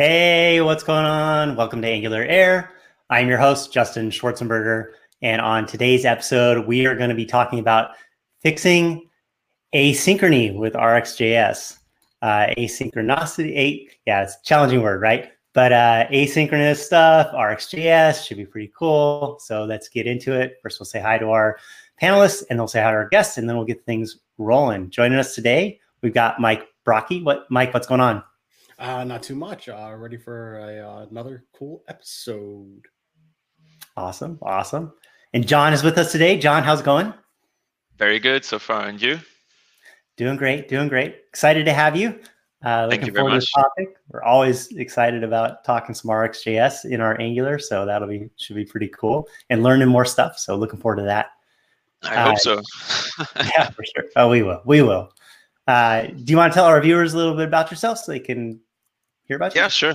Hey, what's going on? Welcome to Angular Air. I'm your host, Justin Schwarzenberger. And on today's episode, we are going to be talking about fixing asynchrony with RxJS. Uh, asynchronicity, yeah, it's a challenging word, right? But uh, asynchronous stuff, RxJS should be pretty cool. So let's get into it. First, we'll say hi to our panelists and they'll say hi to our guests, and then we'll get things rolling. Joining us today, we've got Mike Brocchi. What, Mike, what's going on? Uh, not too much. Uh, ready for a, uh, another cool episode. Awesome. Awesome. And John is with us today. John, how's it going? Very good so far. And you? Doing great. Doing great. Excited to have you. Uh, Thank you very forward to much. this topic. We're always excited about talking some RxJS in our Angular, so that'll be should be pretty cool and learning more stuff. So looking forward to that. I Uh, hope so. yeah, for sure. Oh, we will. We will. Uh, do you want to tell our viewers a little bit about yourself so they can hear about you? yeah, sure.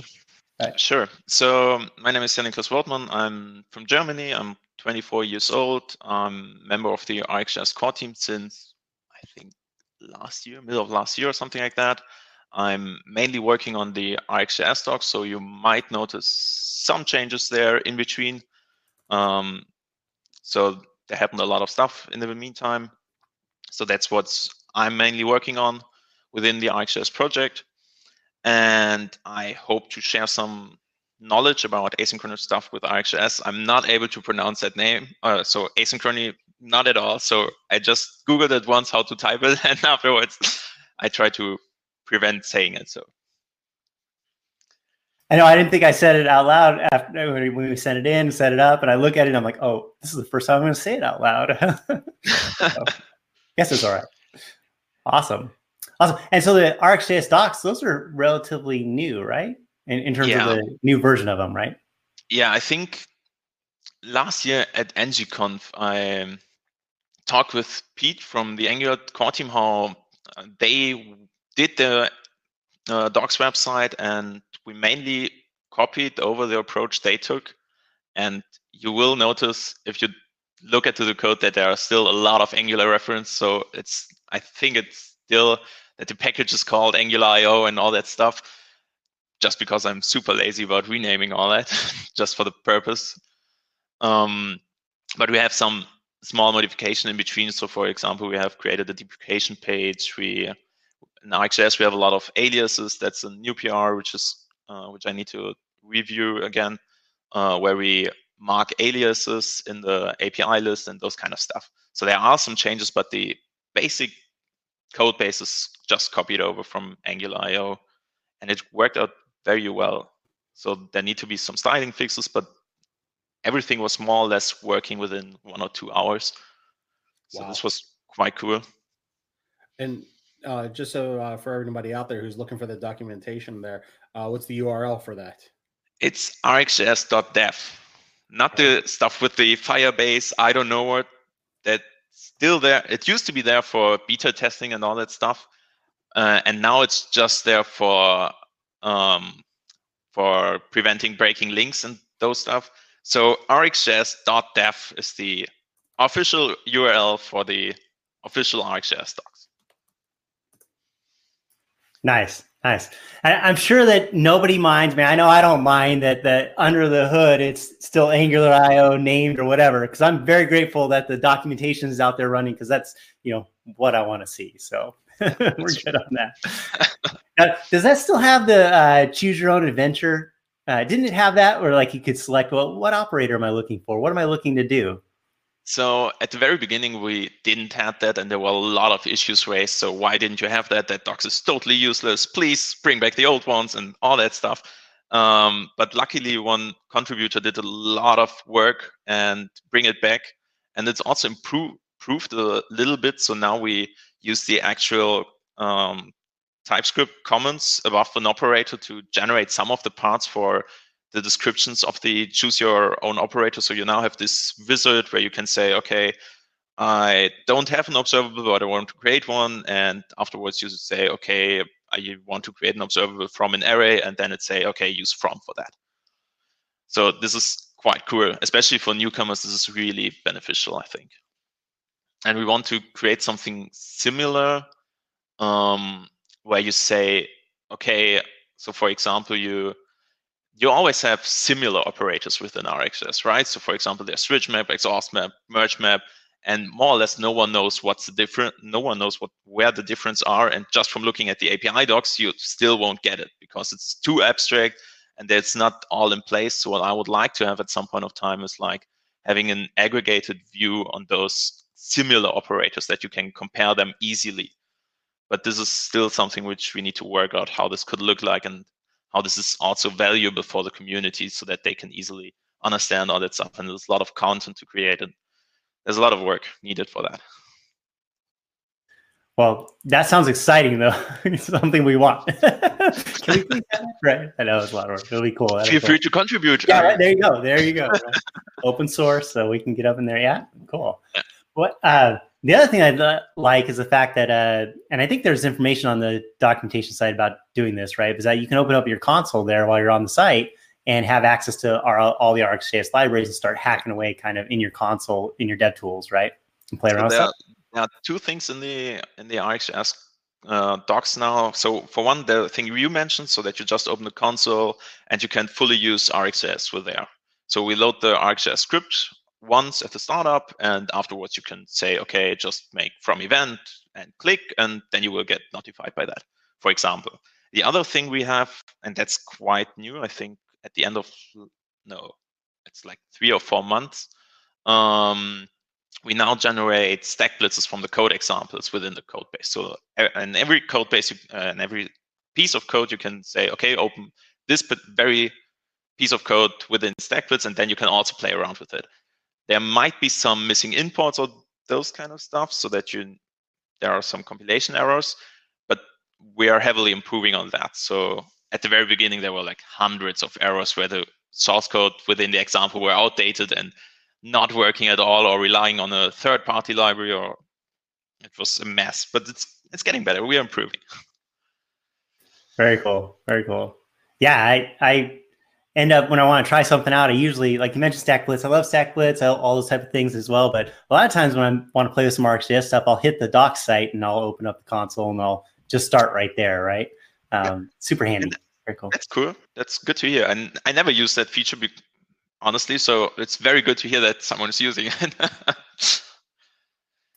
Right. Sure. So my name is Jan-Niklas Wortmann. I'm from Germany. I'm 24 years old. I'm member of the RxJS core team since I think last year, middle of last year or something like that. I'm mainly working on the RxJS docs, so you might notice some changes there in between. Um, so there happened a lot of stuff in the meantime. So that's what I'm mainly working on within the RxJS project. And I hope to share some knowledge about asynchronous stuff with RxJS. I'm not able to pronounce that name. Uh, so asynchrony, not at all. So I just Googled it once how to type it. And afterwards, I try to prevent saying it. So I know I didn't think I said it out loud after when we sent it in, set it up, and I look at it and I'm like, oh, this is the first time I'm going to say it out loud. So, guess it's all right. Awesome. Awesome. And so the RxJS docs, those are relatively new, right? In, in terms Yeah. of the new version of them, right? yeah, I think last year at ngconf, I um, talked with Pete from the Angular core team how they did the uh, docs website and we mainly copied over the approach they took. And you will notice if you look at the code that there are still a lot of Angular reference. So it's I think it's still that the package is called Angular.io and all that stuff just because I'm super lazy about renaming all that, just for the purpose. Um, but we have some small modification in between. So, for example, we have created a deprecation page. We in RxJS we have a lot of aliases. That's a new PR, which is uh, which I need to review again, uh, where we mark aliases in the API list and those kind of stuff. So there are some changes, but the basic code base is just copied over from Angular.io, and it worked out very well. So there need to be some styling fixes, but everything was more or less working within one or two hours. So Wow. this was quite cool. And uh, just so uh, for everybody out there who's looking for the documentation there, uh, what's the URL for that? It's rxjs.dev, not the stuff with the Firebase. I don't know what that's still there. It used to be there for beta testing and all that stuff, uh, and now it's just there for um, for preventing breaking links and those stuff. So rxjs.dev is the official URL for the official RxJS docs. Nice, nice. I, I'm sure that nobody minds me. I know I don't mind that that under the hood it's still Angular IO named or whatever. Because I'm very grateful that the documentation is out there running because that's you know what I want to see. So we're good on that. Now, does that still have the uh, choose your own adventure? Uh, didn't it have that where like you could select well what operator am I looking for? What am I looking to do? So at the very beginning, we didn't have that, and there were a lot of issues raised. So why didn't you have that? That docs is totally useless. Please bring back the old ones and all that stuff. Um, but luckily, one contributor did a lot of work and bring it back, and it's also improved improved a little bit. So now we use the actual um, TypeScript comments above an operator to generate some of the parts for the descriptions of the choose your own operator. So you now have this wizard where you can say, okay, I don't have an observable, but I want to create one. And afterwards you say, okay, I want to create an observable from an array, and then it say, okay, use from for that. So this is quite cool, especially for newcomers. This is really beneficial, I think. And we want to create something similar um, where you say, okay, so for example, you you always have similar operators within RxJS, right? So for example, there's switch map, exhaust map, merge map, and more or less no one knows what's the different no one knows what where the difference are and just from looking at the api docs you still won't get it because it's too abstract and it's not all in place so what i would like to have at some point of time is like having an aggregated view on those similar operators that you can compare them easily but this is still something which we need to work out how this could look like and how this is also valuable for the community so that they can easily understand all that stuff and there's a lot of content to create and there's a lot of work needed for that. Well, that sounds exciting though. it's something we want. Can we please have Right. I know it's a lot of work. It'll be cool. That'll Feel free to contribute. Yeah, right, there you go. There you go. Open source, so we can get up in there. Yeah, cool. Yeah. What uh, the other thing uh, like is the fact that, uh, and I think there's information on the documentation side about doing this, right? Is that you can open up your console there while you're on the site, and have access to our, all the RxJS libraries and start hacking away kind of in your console, in your dev tools, right? And play around so there, there, are two things in the in the RxJS uh, docs now. So for one, the thing you mentioned, so that you just open the console and you can fully use RxJS with there. So we load the RxJS script once at the startup, and afterwards you can say, okay, just make from event and click, and then you will get notified by that, for example. The other thing we have, and that's quite new, I think at the end of no, it's like three or four months. Um, we now generate StackBlitzes from the code examples within the code base. So in every code base, uh, in every piece of code, you can say, okay, open this very piece of code within stack StackBlitz, and then you can also play around with it. There might be some missing imports or those kind of stuff, so that you there are some compilation errors, but we are heavily improving on that. So at the very beginning there were like hundreds of errors where the source code within the example were outdated and not working at all or relying on a third party library or it was a mess but it's it's getting better. We are improving. Very cool. Very cool. Yeah i i end up when i want to try something out i usually like you mentioned StackBlitz i love StackBlitz all those type of things as well but a lot of times when i want to play with some rxjs stuff i'll hit the doc site and i'll open up the console and i'll just start right there right um, super handy very cool. That's cool. That's good to hear. And I never use that feature, be- honestly. So it's very good to hear that someone is using it.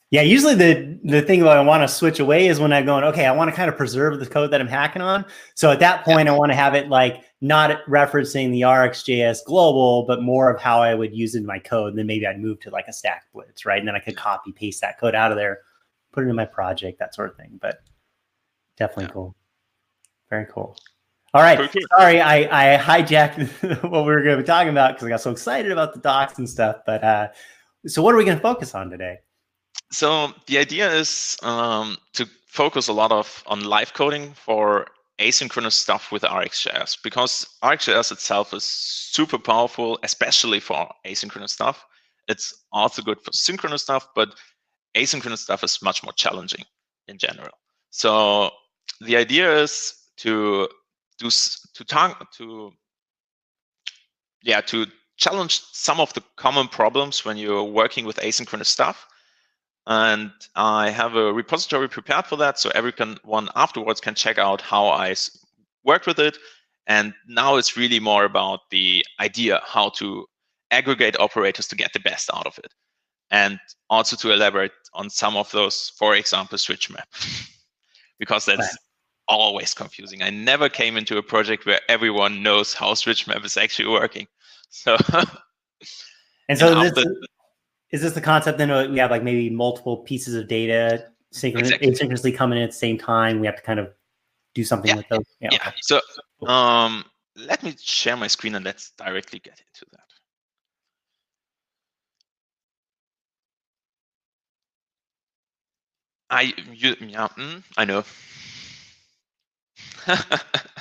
yeah, usually the the thing that I want to switch away is when I'm going, okay, I want to kind of preserve the code that I'm hacking on. So at that point, yeah. I want to have it like not referencing the RxJS global, but more of how I would use it in my code. And then maybe I'd move to like a StackBlitz, right? And then I could copy paste that code out of there, put it in my project, that sort of thing. But definitely yeah. cool. Very cool. All right. Sorry, I, I hijacked what we were going to be talking about because I got so excited about the docs and stuff. But uh, so, what are we going to focus on today? So the idea is um, to focus a lot of on live coding for asynchronous stuff with RxJS because RxJS itself is super powerful, especially for asynchronous stuff. It's also good for synchronous stuff, but asynchronous stuff is much more challenging in general. So the idea is to to to talk to yeah to challenge some of the common problems when you're working with asynchronous stuff and i have a repository prepared for that so everyone afterwards can check out how i worked with it and now it's really more about the idea how to aggregate operators to get the best out of it and also to elaborate on some of those for example switch map because that's always confusing. I never came into a project where everyone knows how switch map is actually working. So, and so and this, is this the concept then? We have like maybe multiple pieces of data synchron- exactly. asynchronously coming in at the same time. We have to kind of do something yeah. with those. Yeah. yeah. Okay. So, um, let me share my screen and let's directly get into that. I you yeah mm, I know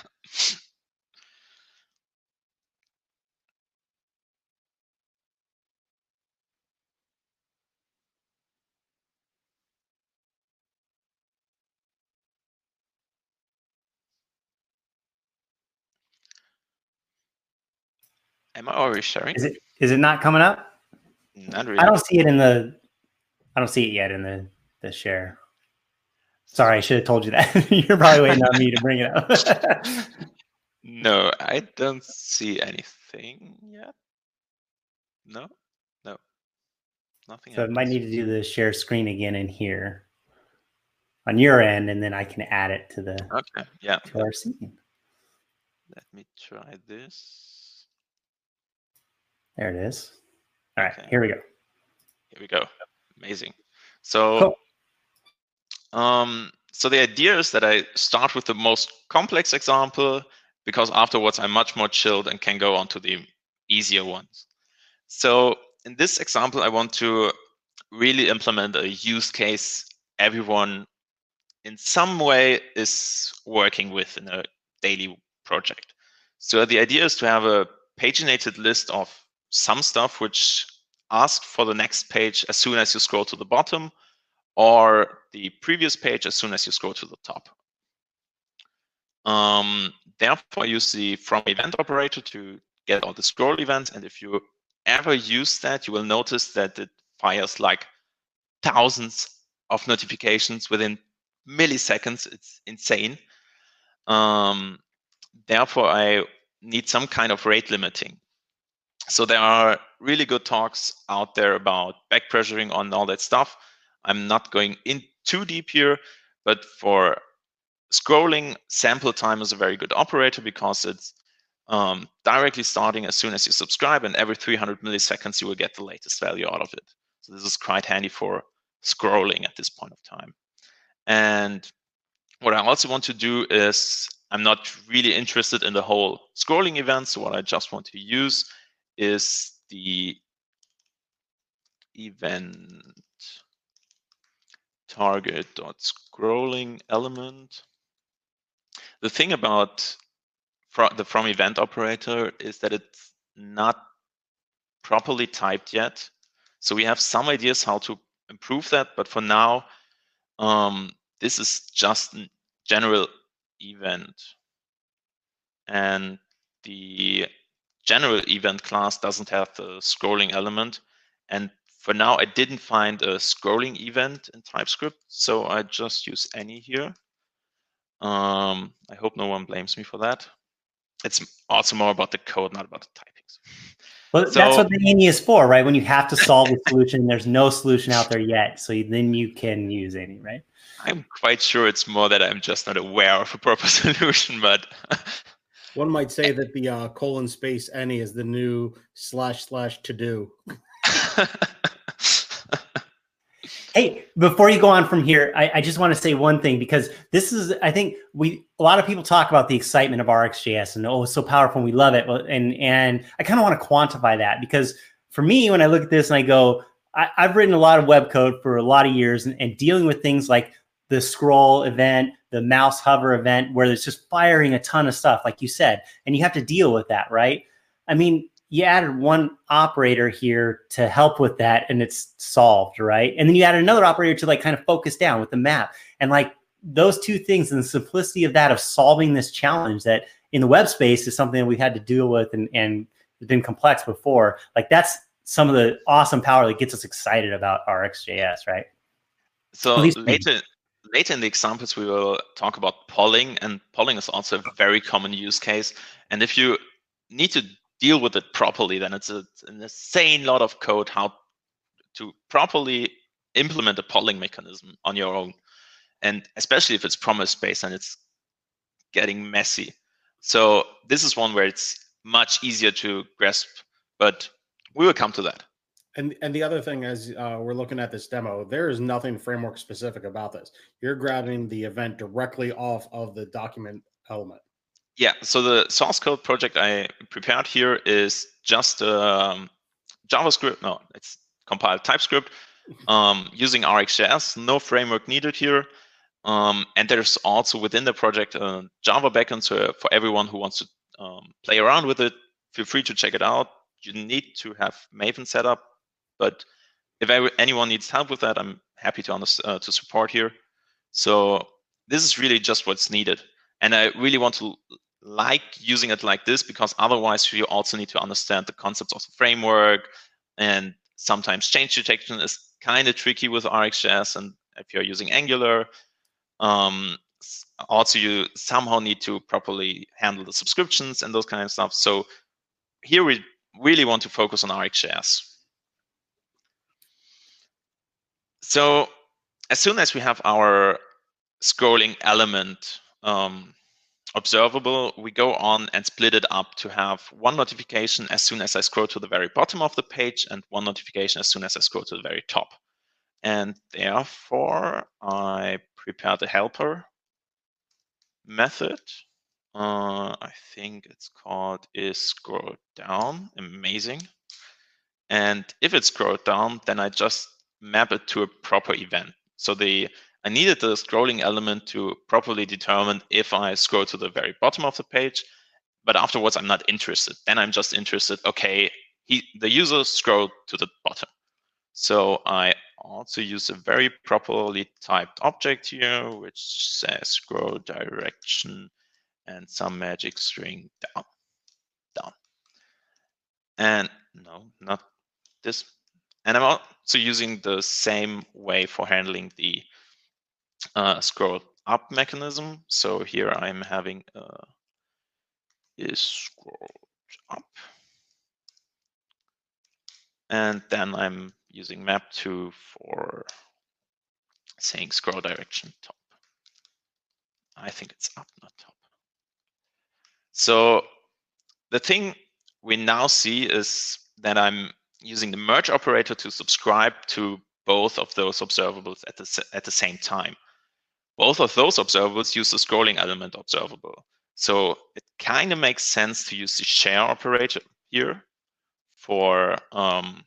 Am I already sharing? Is it is it not coming up? Not really. I don't see it in the I don't see it yet in the the share. Sorry, I should have told you that. You're probably waiting on me to bring it up. No, I don't see anything yet. No, no, nothing. So I might need to do the share screen again in here on your end, and then I can add it to the Okay, yeah. to our scene. Let me try this. There it is. All right, Okay. here we go. Here we go. Amazing. So, um, so the idea is that I start with the most complex example because afterwards I'm much more chilled and can go on to the easier ones. So in this example, I want to really implement a use case everyone in some way is working with in a daily project. So the idea is to have a paginated list of some stuff which ask for the next page as soon as you scroll to the bottom or the previous page as soon as you scroll to the top. Um, therefore, use the from event operator to get all the scroll events. And if you ever use that, you will notice that it fires like thousands of notifications within milliseconds. It's insane. Um, therefore, I need some kind of rate limiting. So there are really good talks out there about back pressuring on all that stuff. I'm not going in too deep here, but for scrolling, sample time is a very good operator because it's um, directly starting as soon as you subscribe, and every 300 milliseconds you will get the latest value out of it. So this is quite handy for scrolling at this point of time. And what I also want to do is I'm not really interested in the whole scrolling event. So what I just want to use is the event target dot scrolling element. The thing about the from event operator is that it's not properly typed yet. So we have some ideas how to improve that, but for now, um, this is just a general event. And the general event class doesn't have the scrolling element. And for now, I didn't find a scrolling event in TypeScript, so I just use any here. Um, I hope no one blames me for that. It's also more about the code, not about the typings. Well, that's what the any is for, right? When you have to solve a solution, there's no solution out there yet, so then you can use any, right? I'm quite sure it's more that I'm just not aware of a proper solution, but One might say that the uh, colon space any is the new slash slash to do. Hey, before you go on from here, I, I just want to say one thing because this is, I think we a lot of people talk about the excitement of RxJS and oh, it's so powerful, and we love it. And and I kind of want to quantify that because for me, when I look at this and I go, I, I've written a lot of web code for a lot of years and, and dealing with things like the scroll event, the mouse hover event, where it's just firing a ton of stuff, like you said, and you have to deal with that, right? I mean, you added one operator here to help with that and it's solved, right? And then you added another operator to like kind of focus down with the map. And like those two things and the simplicity of that of solving this challenge that in the web space is something that we've had to deal with and, and been complex before. Like that's some of the awesome power that gets us excited about RxJS, right? So later, later in the examples, we will talk about polling, and polling is also a very common use case. And if you need to deal with it properly, then it's, a, an insane lot of code how to properly implement a polling mechanism on your own, and especially if it's promise based and it's getting messy. So this is one where it's much easier to grasp, but we will come to that. And and the other thing as uh, we're looking at this demo, there is nothing framework specific about this. You're grabbing the event directly off of the document element. Yeah, so the source code project I prepared here is just um, JavaScript. No, it's compiled TypeScript um, using RxJS. No framework needed here. Um, and there's also within the project a Java backend. So for everyone who wants to um, play around with it, feel free to check it out. You need to have Maven set up, but if anyone needs help with that, I'm happy to uh, to support here. So this is really just what's needed. And I really want to like using it like this because otherwise you also need to understand the concepts of the framework and sometimes change detection is kind of tricky with RxJS and if you're using Angular. Um, also you somehow need to properly handle the subscriptions and those kind of stuff. So here we really want to focus on RxJS. So as soon as we have our scrolling element um, observable, we go on and split it up to have one notification as soon as I scroll to the very bottom of the page and one notification as soon as I scroll to the very top. And therefore, I prepare the helper method. Uh, I think it's called is scroll down. Amazing. And if it's scrolled down, then I just map it to a proper event. So the I needed the scrolling element to properly determine if I scroll to the very bottom of the page, but afterwards I'm not interested. Then I'm just interested, okay, he, the user scrolled to the bottom. So I also use a very properly typed object here, which says scroll direction and some magic string down, down. And no, not this. And I'm also using the same way for handling the uh, scroll up mechanism. So here I'm having uh, is scrolled up. And then I'm using mapTo for saying scroll direction top. I think it's up, not top. So the thing we now see is that I'm using the merge operator to subscribe to both of those observables at the, at the same time. Both of those observables use the scrolling element observable. So it kind of makes sense to use the share operator here for um,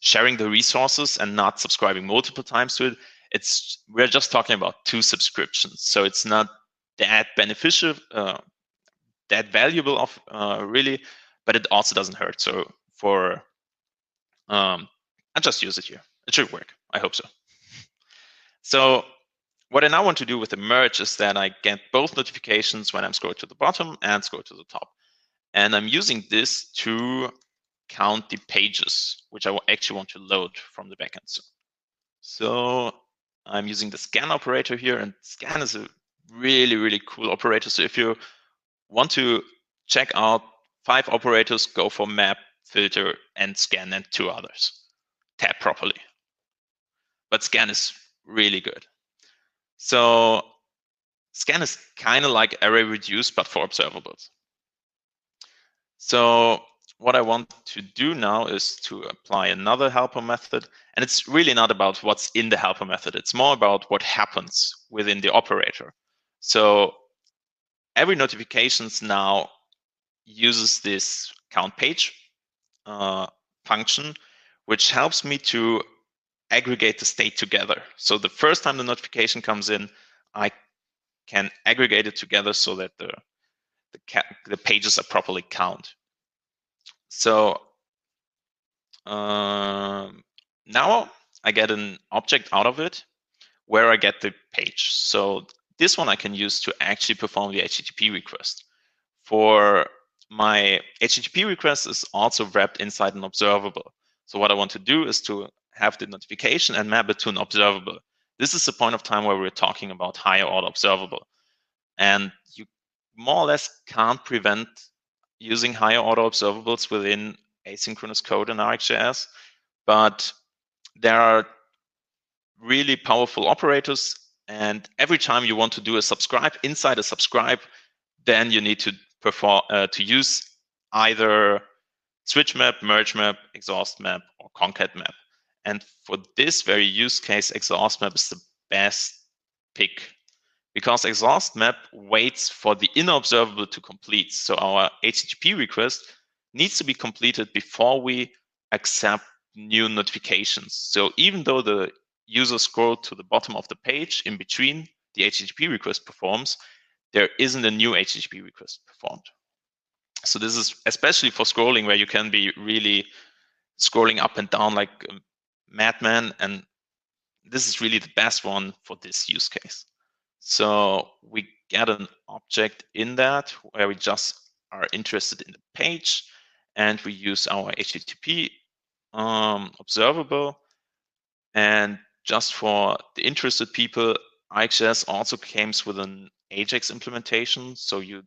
sharing the resources and not subscribing multiple times to it. It's we're just talking about two subscriptions, so it's not that beneficial, uh, that valuable of uh, really, but it also doesn't hurt. So for um, I just use it here. It should work. I hope so. So what I now want to do with the merge is that I get both notifications when I'm scrolling to the bottom and scroll to the top. And I'm using this to count the pages, which I actually want to load from the backend. So, so I'm using the scan operator here, and scan is a really, really cool operator. So if you want to check out five operators, go for map, filter, and scan, and two others. Tab properly. But scan is really good. So scan is kind of like array reduce, but for observables. So what I want to do now is to apply another helper method. And it's really not about what's in the helper method. It's more about what happens within the operator. So every notifications now uses this count page uh, function, which helps me to aggregate the state together. So the first time the notification comes in, I can aggregate it together so that the the, the pages are properly count. So um, now I get an object out of it where I get the page. So this one I can use to actually perform the HTTP request. For my HTTP request is also wrapped inside an observable. So what I want to do is to have the notification and map it to an observable. This is the point of time where we're talking about higher order observable. And you more or less can't prevent using higher order observables within asynchronous code in RxJS, but there are really powerful operators. And every time you want to do a subscribe inside a subscribe, then you need to perform uh, to use either switch map, merge map, exhaust map, or concat map. And for this very use case, exhaust map is the best pick because exhaust map waits for the inner observable to complete. So our HTTP request needs to be completed before we accept new notifications. So even though the user scrolled to the bottom of the page in between the HTTP request performs, there isn't a new HTTP request performed. So this is especially for scrolling where you can be really scrolling up and down like madman. And this is really the best one for this use case. So we get an object in that where we just are interested in the page and we use our HTTP um, observable. And just for the interested people, RxJS also comes with an Ajax implementation, so you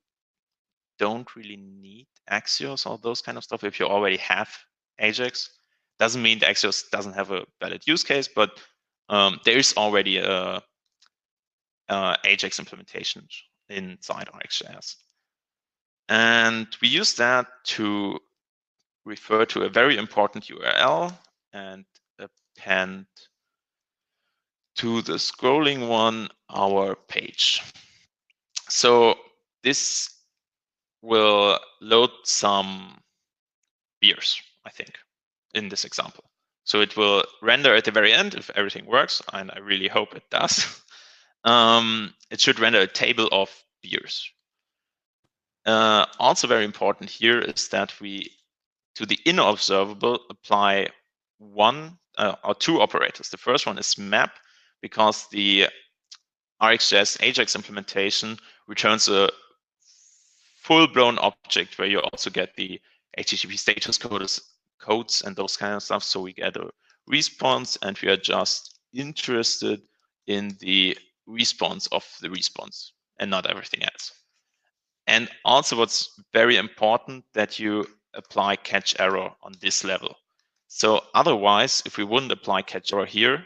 don't really need Axios or those kind of stuff if you already have Ajax. Doesn't mean the Axios doesn't have a valid use case, but um, there is already a, a Ajax implementation inside RxJS. And we use that to refer to a very important URL and append to the scrolling one our page. So this will load some beers, I think, in this example. So it will render at the very end if everything works, and I really hope it does. um, it should render a table of beers. Uh, also very important here is that we, to the inner observable, apply one uh, or two operators. The first one is map, because the RxJS Ajax implementation returns a full-blown object where you also get the HTTP status codes, codes and those kind of stuff. So we get a response and we are just interested in the response of the response and not everything else. And also what's very important that you apply catch error on this level. So otherwise, if we wouldn't apply catch error here,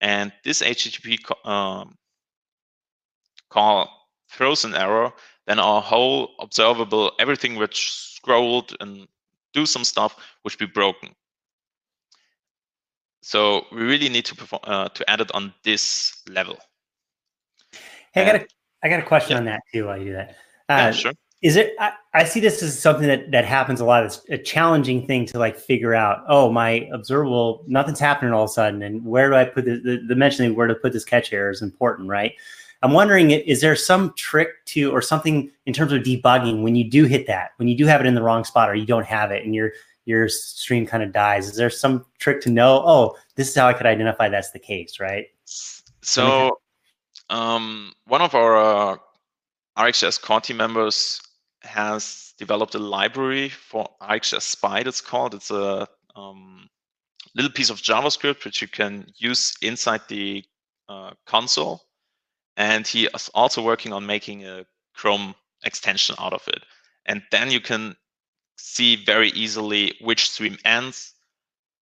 and this HTTP um, call throws an error, then our whole observable, everything which scrolled and do some stuff, would be broken. So we really need to perform, uh, to add it on this level. Hey, I got a I got a question yeah. on that too. While you do that, uh, yeah, sure. Is it? I, I, see this as something that that happens a lot. It's a challenging thing to like figure out. Oh, my observable, nothing's happening all of a sudden, and where do I put the, the, the mentioning where to put this catch error is important, right? I'm wondering, is there some trick to or something in terms of debugging when you do hit that, when you do have it in the wrong spot or you don't have it and your your stream kind of dies? Is there some trick to know? Oh, this is how I could identify that's the case, right? So, um, one of our uh, RxJS core team members has developed a library for RxJS Spy. It's called. It's a um, little piece of JavaScript which you can use inside the uh, console and he is also working on making a Chrome extension out of it. And then you can see very easily which stream ends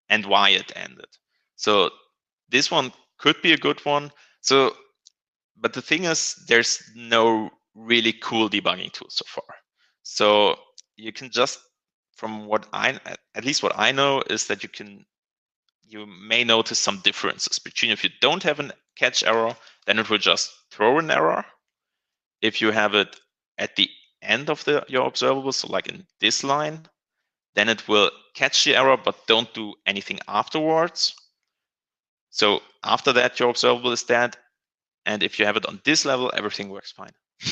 and why it ended. So this one could be a good one. So, but the thing is, there's no really cool debugging tool so far. So you can just, from what I, at least what I know, is that you can, you may notice some differences between if you don't have a catch error then it will just throw an error. If you have it at the end of the your observable, so like in this line, then it will catch the error, but don't do anything afterwards. So after that, your observable is dead. And if you have it on this level, everything works fine.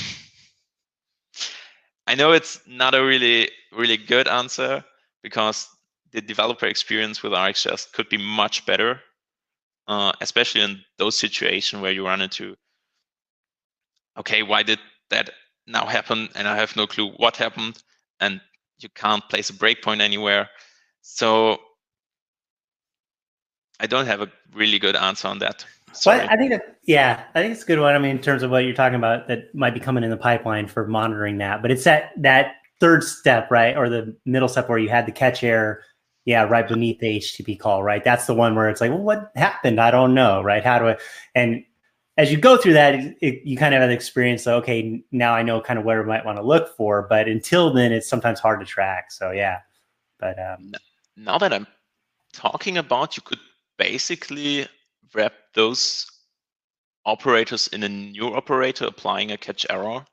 I know it's not a really, really good answer because the developer experience with RxJS could be much better uh, especially in those situations where you run into, okay, why did that now happen? And I have no clue what happened, and you can't place a breakpoint anywhere. So I don't have a really good answer on that. Sorry. Well, I think that yeah, I think it's a good one. I mean, in terms of what you're talking about, that might be coming in the pipeline for monitoring that. But it's that that third step, right, or the middle step where you had the catch error yeah, right beneath the HTTP call, right? That's the one where it's like, well, what happened? I don't know, right? How do I? And as you go through that, it, you kind of have an experience. So, okay, now I know kind of where I might want to look for. But until then, it's sometimes hard to track. So, yeah. But um, now that I'm talking about, you could basically wrap those operators in a new operator applying a catch error.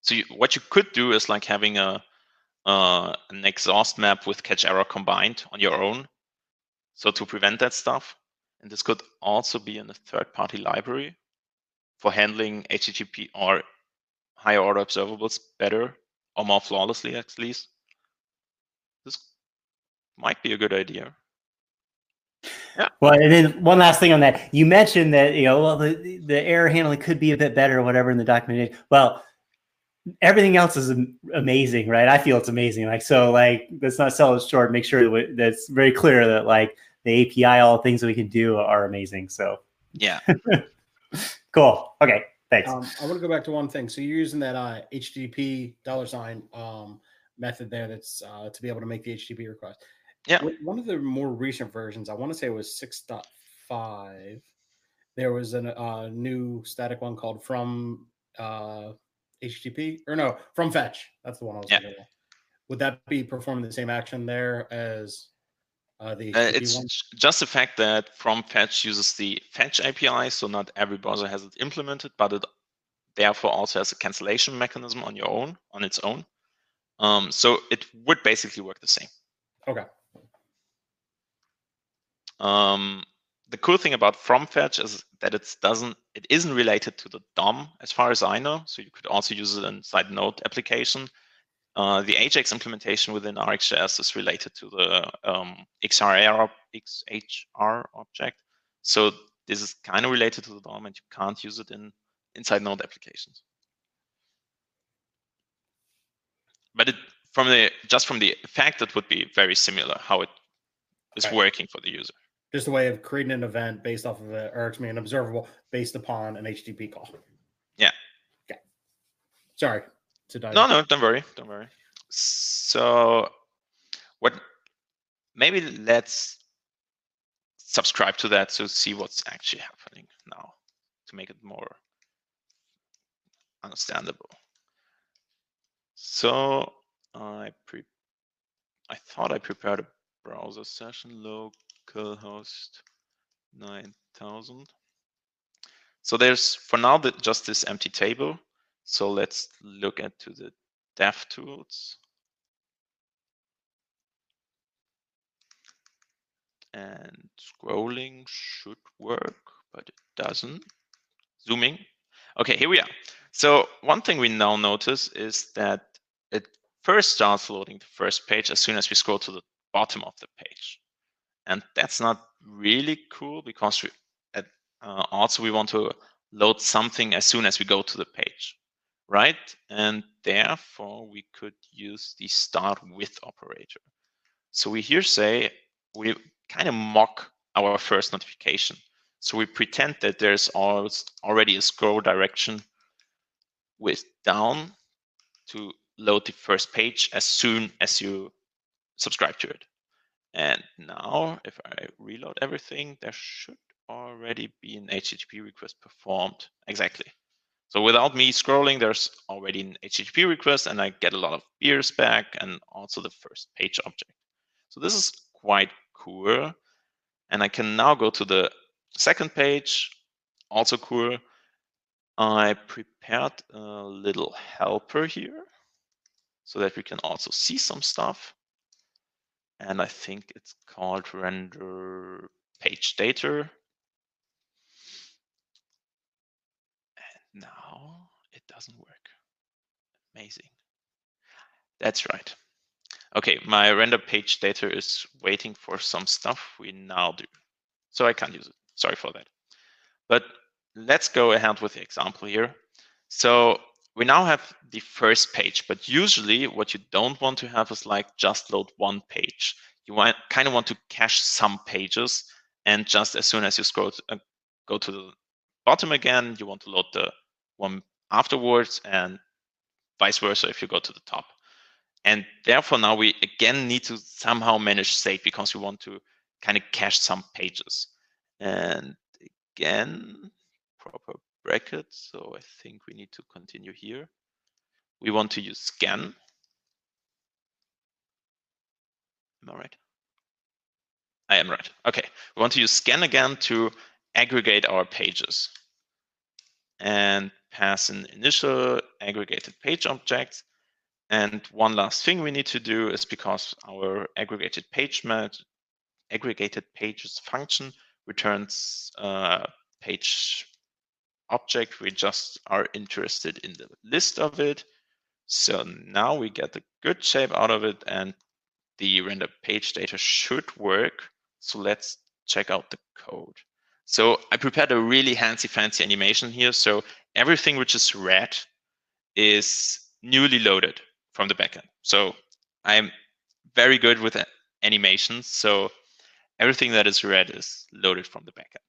So, you, what you could do is like having a uh, an exhaust map with catch error combined on your own. So to prevent that stuff. And this could also be in a third party library for handling HTTP or higher order observables better or more flawlessly at least. This might be a good idea. Yeah. Well, and then one last thing on that. You mentioned that, you know, well, the, the error handling could be a bit better or whatever in the documentation. Well, everything else is amazing, right? I feel it's amazing. Like, so like, let's not sell it short. Make sure that that's very clear that like the API, all the things that we can do are amazing. So yeah. Cool. Okay. Thanks. Um, I want to go back to one thing. So you're using that uh, HTTP dollar sign um, method there. That's uh, to be able to make the HTTP request. Yeah. One of the more recent versions, I want to say it was 6.5. There was a uh, new static one called from uh, HTTP or no from fetch. That's the one I was Yeah. thinking. Would that be performing the same action there as uh, the Uh, it's one? just the fact that from fetch uses the fetch API, so not every browser has it implemented, but it therefore also has a cancellation mechanism on your own, on its own. Um, so it would basically work the same. Okay. Um, the cool thing about from fetch is that it doesn't, it isn't related to the DOM as far as I know. So you could also use it inside Node application. Uh, the Ajax implementation within RxJS is related to the um, XRR, XHR object. So this is kind of related to the DOM, and you can't use it in inside Node applications. But it, from the just from the fact, it would be very similar how it is Right. working for the user. Just a way of creating an event based off of it, or excuse me, an observable based upon an HTTP call. Yeah. Okay. Sorry to dive. No, no, don't worry, don't worry. So, what? Maybe let's subscribe to that to see what's actually happening now to make it more understandable. So I pre I thought I prepared a browser session localhost 9000. So there's for now the, just this empty table. So let's look into the dev tools. And scrolling should work, but it doesn't. Zooming. Okay, here we are. So one thing we now notice is that it first starts loading the first page as soon as we scroll to the bottom of the page. And that's not really cool because we, at, uh, also we want to load something as soon as we go to the page, right? And therefore we could use the start with operator. So we here say we kind of mock our first notification. So we pretend that there's already a scroll direction with down to load the first page as soon as you subscribe to it. And now if I reload everything, there should already be an HTTP request performed. Exactly. So without me scrolling, there's already an HTTP request and I get a lot of beers back and also the first page object. So this is quite cool. And I can now go to the second page, also cool. I prepared a little helper here so that we can also see some stuff. And I think it's called render page data. And now it doesn't work. Amazing. That's right. Okay, my render page data is waiting for some stuff we now do. So I can't use it. Sorry for that. But let's go ahead with the example here. So we now have the first page, but usually what you don't want to have is like just load one page. You want kind of want to cache some pages, and just as soon as you scroll to, uh, go to the bottom again, you want to load the one afterwards, and vice versa if you go to the top. And therefore now we again need to somehow manage state because we want to kind of cache some pages. And again, proper brackets. So I think we need to continue here. We want to use scan. Am I right? I am right. Okay. We want to use scan again to aggregate our pages and pass an initial aggregated page object. And one last thing we need to do is because our aggregated page mat, aggregated pages function returns uh, page object. We just are interested in the list of it. So now we get a good shape out of it and the render page data should work. So let's check out the code. So I prepared a really fancy, fancy animation here. So everything which is red is newly loaded from the backend. So I'm very good with animations. So everything that is red is loaded from the backend.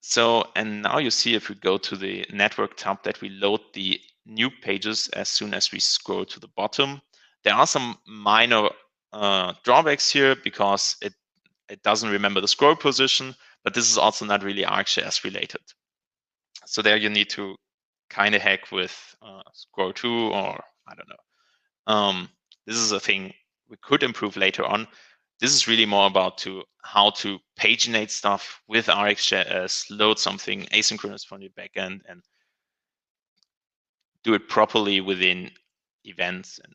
So, and now you see if we go to the network tab that we load the new pages as soon as we scroll to the bottom. There are some minor uh, drawbacks here because it, it doesn't remember the scroll position, but this is also not really RxJS related. So there you need to kind of hack with uh, scroll to, or I don't know. Um, this is a thing we could improve later on. This is really more about to how to paginate stuff with RxJS, load something asynchronous from your backend, and do it properly within events. And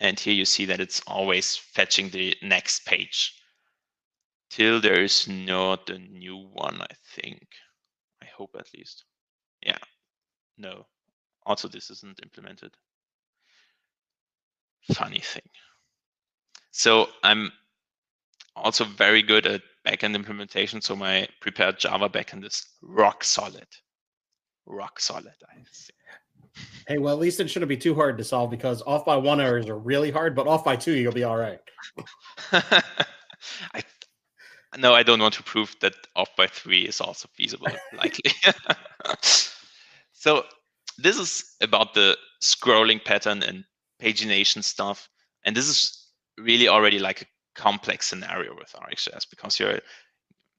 and here you see that it's always fetching the next page till there is not a new one. I think. I hope at least. Yeah. No. Also, this isn't implemented. Funny thing. So I'm also very good at backend implementation. So my prepared Java backend is rock solid. Rock solid, I say. Hey, well, at least it shouldn't be too hard to solve because off by one errors are really hard, but off by two, you'll be all right. I no, I don't want to prove that off by three is also feasible, likely. so this is about the scrolling pattern and pagination stuff. And this is really already like a complex scenario with RxJS because you're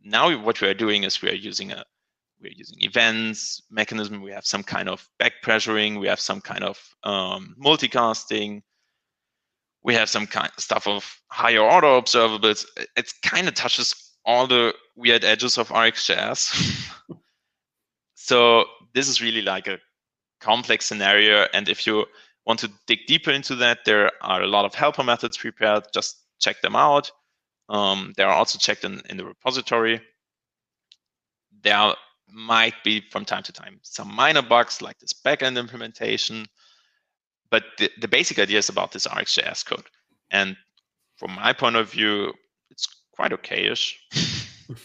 now what we are doing is we are using a we're using events mechanism. We have some kind of back pressuring. We have some kind of um, multicasting. We have some kind of stuff of higher order observables. It kind of touches all the weird edges of RxJS. so this is really like a complex scenario. And if you want to dig deeper into that, there are a lot of helper methods prepared. Just check them out. Um, they are also checked in, in the repository. There might be from time to time some minor bugs like this backend implementation, but the, the basic idea is about this RxJS code. And from my point of view, it's quite okayish.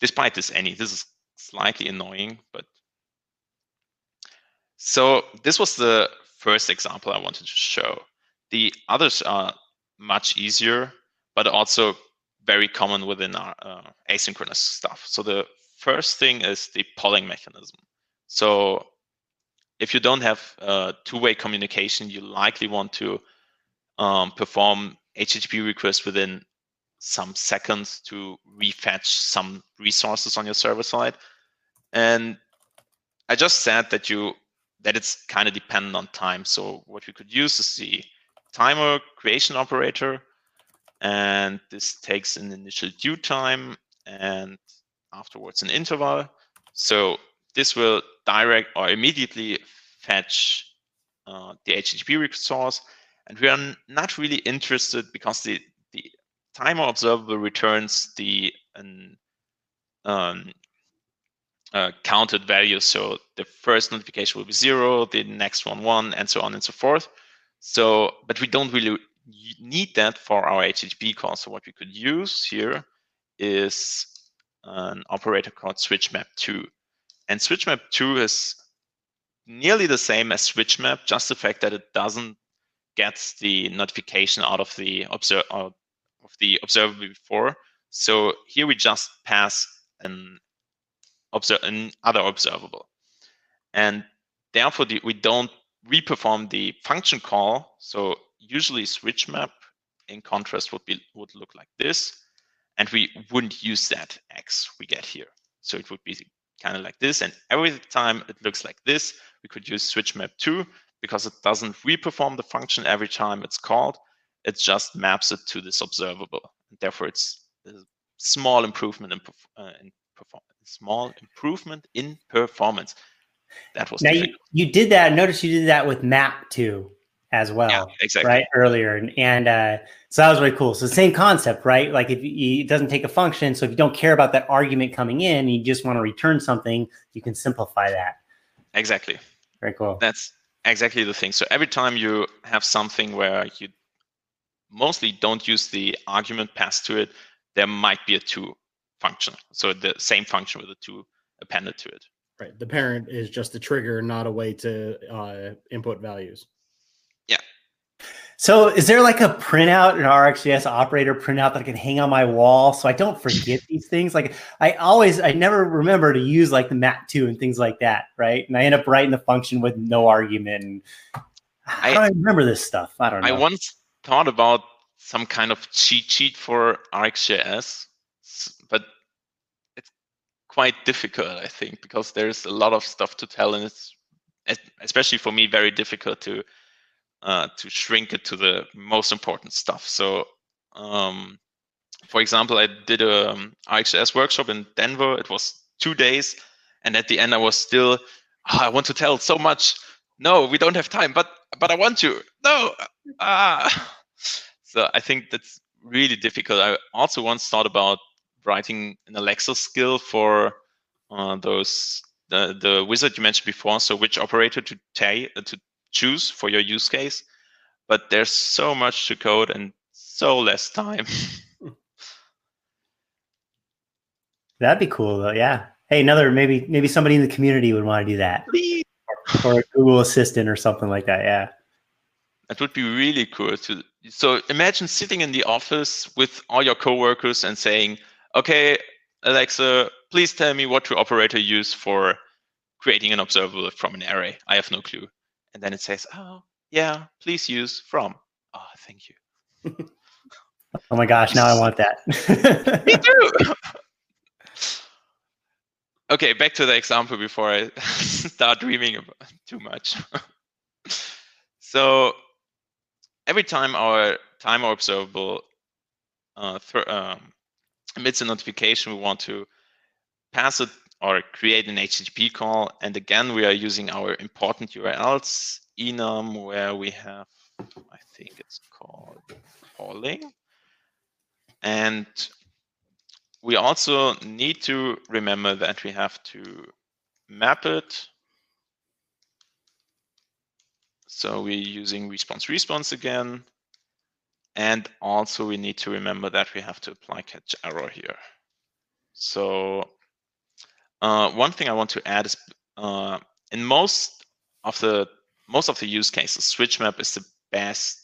Despite this any, this is slightly annoying, but so this was the first example I wanted to show. The others are much easier, but also very common within our uh, asynchronous stuff. So the first thing is the polling mechanism. So if you don't have uh, two-way communication, you likely want to um, perform HTTP requests within some seconds to refetch some resources on your server side. And I just said that you that it's kind of dependent on time. So what we could use is the timer creation operator, and this takes an initial due time and afterwards an interval. So this will direct or immediately fetch uh, the HTTP resource. And we are not really interested because the, the timer observable returns the an, um, uh, counted value. So the first notification will be zero, the next one one, and so on and so forth. So, but we don't really need that for our HTTP call. So what we could use here is an operator called switchMapTo. And switchMapTo is nearly the same as switchmap, just the fact that it doesn't get the notification out of the observe of the observable before. So here we just pass an observe another observable. And therefore, the, we don't reperform the function call. So usually switch map in contrast would be would look like this. And we wouldn't use that X we get here. So it would be kind of like this. And every time it looks like this, we could use switchMapTo because it doesn't reperform the function every time it's called. It just maps it to this observable. And therefore, it's a small improvement in, uh, in small improvement in performance. That was now you, you, did that. Notice you did that with mapTo as well. Yeah, exactly. Right earlier, and, and uh, so that was really cool. So same concept, right? Like if you, it doesn't take a function, so if you don't care about that argument coming in, you just want to return something, you can simplify that. Exactly. Very cool. That's exactly the thing. So every time you have something where you mostly don't use the argument passed to it, there might be a two function. So the same function with the two appended to it. Right. The parent is just the trigger, not a way to uh, input values. Yeah. So is there like a printout, an RxJS operator printout that I can hang on my wall so I don't forget these things? Like I always, I never remember to use like the mapTo and things like that, right? And I end up writing the function with no argument. And I, I don't remember this stuff. I don't know. I once thought about some kind of cheat sheet for RxJS, but it's quite difficult, I think, because there's a lot of stuff to tell and it's especially for me very difficult to uh, to shrink it to the most important stuff. So, um, for example, I did a um, workshop in Denver. It was two days, and at the end, I was still, oh, I want to tell so much. No, we don't have time, but but I want to. No, ah. So I think that's really difficult. I also once thought about writing an Alexa skill for uh, those the the wizard you mentioned before. So which operator to take to choose for your use case, but there's so much to code and so less time. That'd be cool though. Yeah. Hey, another maybe maybe somebody in the community would want to do that. Or, or a Google Assistant or something like that. Yeah. That would be really cool to so imagine sitting in the office with all your coworkers and saying, okay, Alexa, please tell me what to operator use for creating an observable from an array. I have no clue and then it says, "Oh, yeah, please use from." Oh, thank you. oh my gosh! Now I want that. Me too. okay, back to the example before I start dreaming about too much. so every time our timer observable uh, um, emits a notification, we want to pass it or create an HTTP call. And again, we are using our important URLs, enum, where we have, I think it's called polling. And we also need to remember that we have to map it. So we're using response response again. And also we need to remember that we have to apply catch error here. So uh, one thing I want to add is uh, in most of the most of the use cases, switch map is the best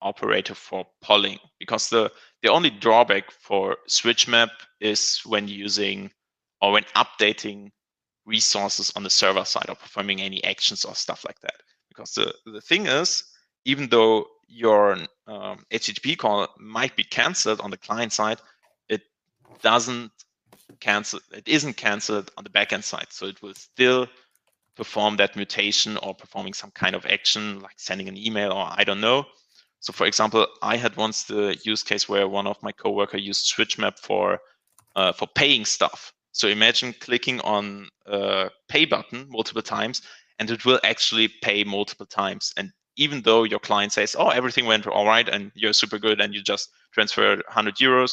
operator for polling because the the only drawback for switch map is when using or when updating resources on the server side or performing any actions or stuff like that. Because the, the thing is, even though your um, HTTP call might be canceled on the client side, it doesn't cancel it isn't canceled on the backend side. So it will still perform that mutation or performing some kind of action like sending an email or I don't know. So for example, I had once the use case where one of my coworker used SwitchMap for uh, for paying stuff. So imagine clicking on a pay button multiple times and it will actually pay multiple times. And even though your client says, oh, everything went all right and you're super good and you just transferred 100 euros,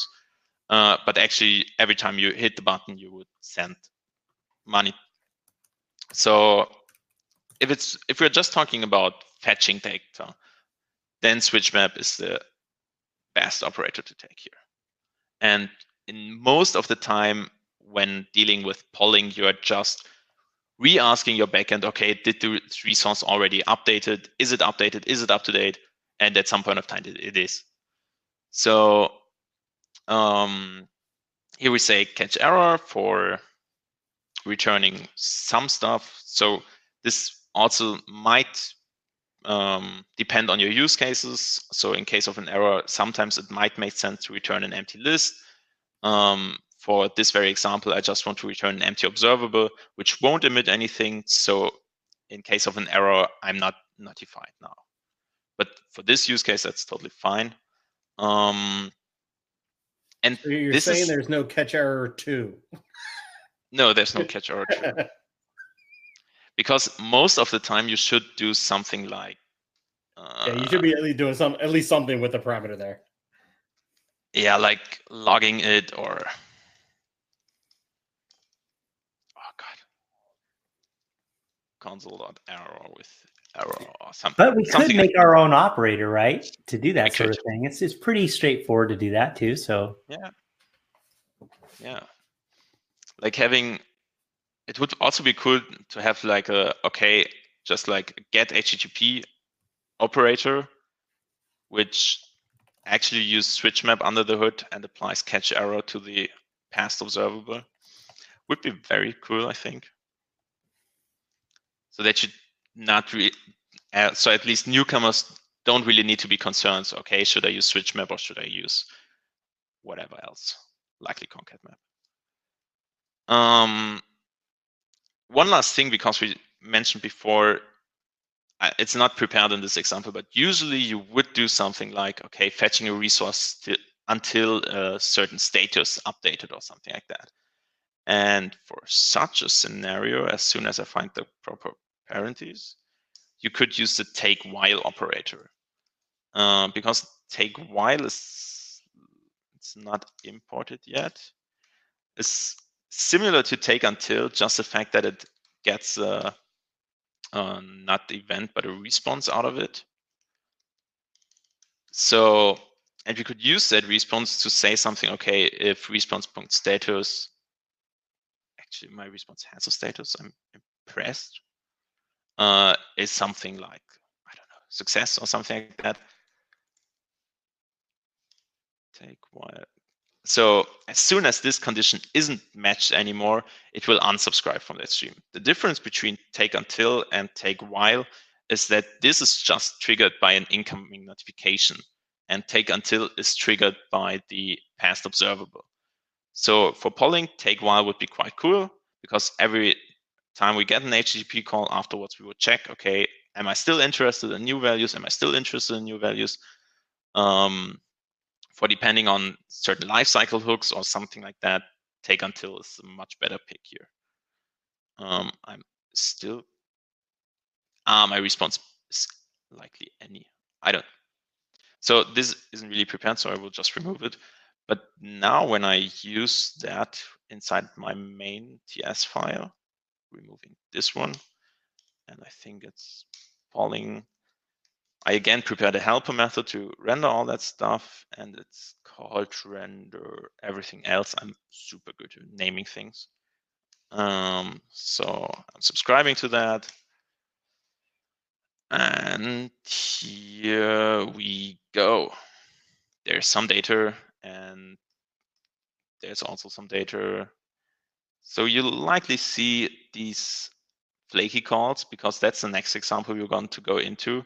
uh, but actually, every time you hit the button, you would send money. So if it's if we're just talking about fetching data, then SwitchMap is the best operator to take here. And in most of the time, when dealing with polling, you are just re-asking your backend, okay, did the resource already updated? Is it updated? Is it up to date? And at some point of time, it, is. So um, here we say catch error for returning some stuff. So this also might um, depend on your use cases. So in case of an error, sometimes it might make sense to return an empty list. Um, for this very example, I just want to return an empty observable, which won't emit anything. So in case of an error, I'm not notified now. But for this use case, that's totally fine. Um, and so you're saying is, there's no catch error two. No, there's no catch error two. because most of the time you should do something like. Uh, yeah, you should be at least doing some at least something with the parameter there. Yeah, like logging it or. Oh god. Console.error with error or something. But we could make our own operator, right? To do that sort of thing. It's it's pretty straightforward to do that too. So yeah, yeah, like having it would also be cool to have like a okay, just like get HTTP operator which actually use switch map under the hood and applies catch error to the past observable. Would be very cool, I think. So that should not really, uh, so at least newcomers don't really need to be concerned. Okay, should I use switch map or should I use whatever else, likely concat map? Um, one last thing, because we mentioned before, it's not prepared in this example, but usually you would do something like, okay, fetching a resource to, until a certain status updated or something like that. And for such a scenario, as soon as I find the proper parentheses, you could use the take while operator. Uh, because take while is it's not imported yet. It's similar to take until, just the fact that it gets a, a not the event but a response out of it. So, and we could use that response to say something. Okay, if response.status, actually my response a status. I'm impressed. Uh, is something like I don't know success or something like that. Take while so as soon as this condition isn't matched anymore, it will unsubscribe from that stream. The difference between take until and take while is that this is just triggered by an incoming notification and take until is triggered by the past observable. So for polling, take while would be quite cool because every time we get an HTTP call afterwards, we would check, okay, am I still interested in new values? Am I still interested in new values? Um, for depending on certain lifecycle hooks or something like that, take until is a much better pick here. Um, I'm still, ah, my response is likely any. I don't. So this isn't really prepared, so I will just remove it. But now when I use that inside my main TS file, removing this one, and I think it's polling I again prepared a helper method to render all that stuff, and it's called render everything else. I'm super good at naming things. Um, so I'm subscribing to that. And here we go. There's some data and there's also some data. So you'll likely see these flaky calls because that's the next example we're going to go into.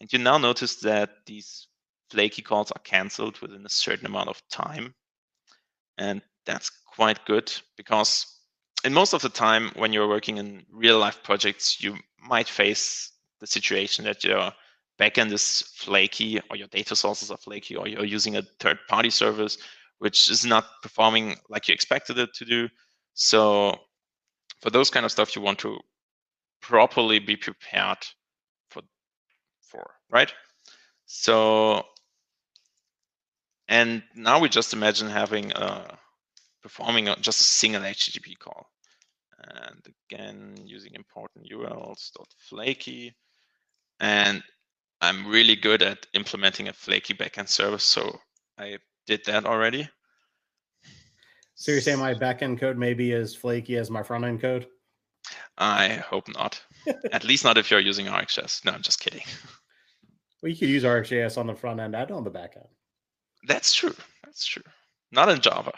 And you now notice that these flaky calls are canceled within a certain amount of time. And that's quite good because in most of the time when you're working in real life projects, you might face the situation that your backend is flaky or your data sources are flaky or you're using a third party service which is not performing like you expected it to do. So for those kind of stuff, you want to properly be prepared for, for right? So, and now we just imagine having uh, a, performing just a single HTTP call. And again, using important URLs dot flaky. And I'm really good at implementing a flaky backend service. So I did that already. So you're saying my backend code may be as flaky as my front end code? I hope not. At least not if you're using RxJS. No, I'm just kidding. Well, you could use RxJS on the front end and on the back end. That's true. That's true. Not in Java.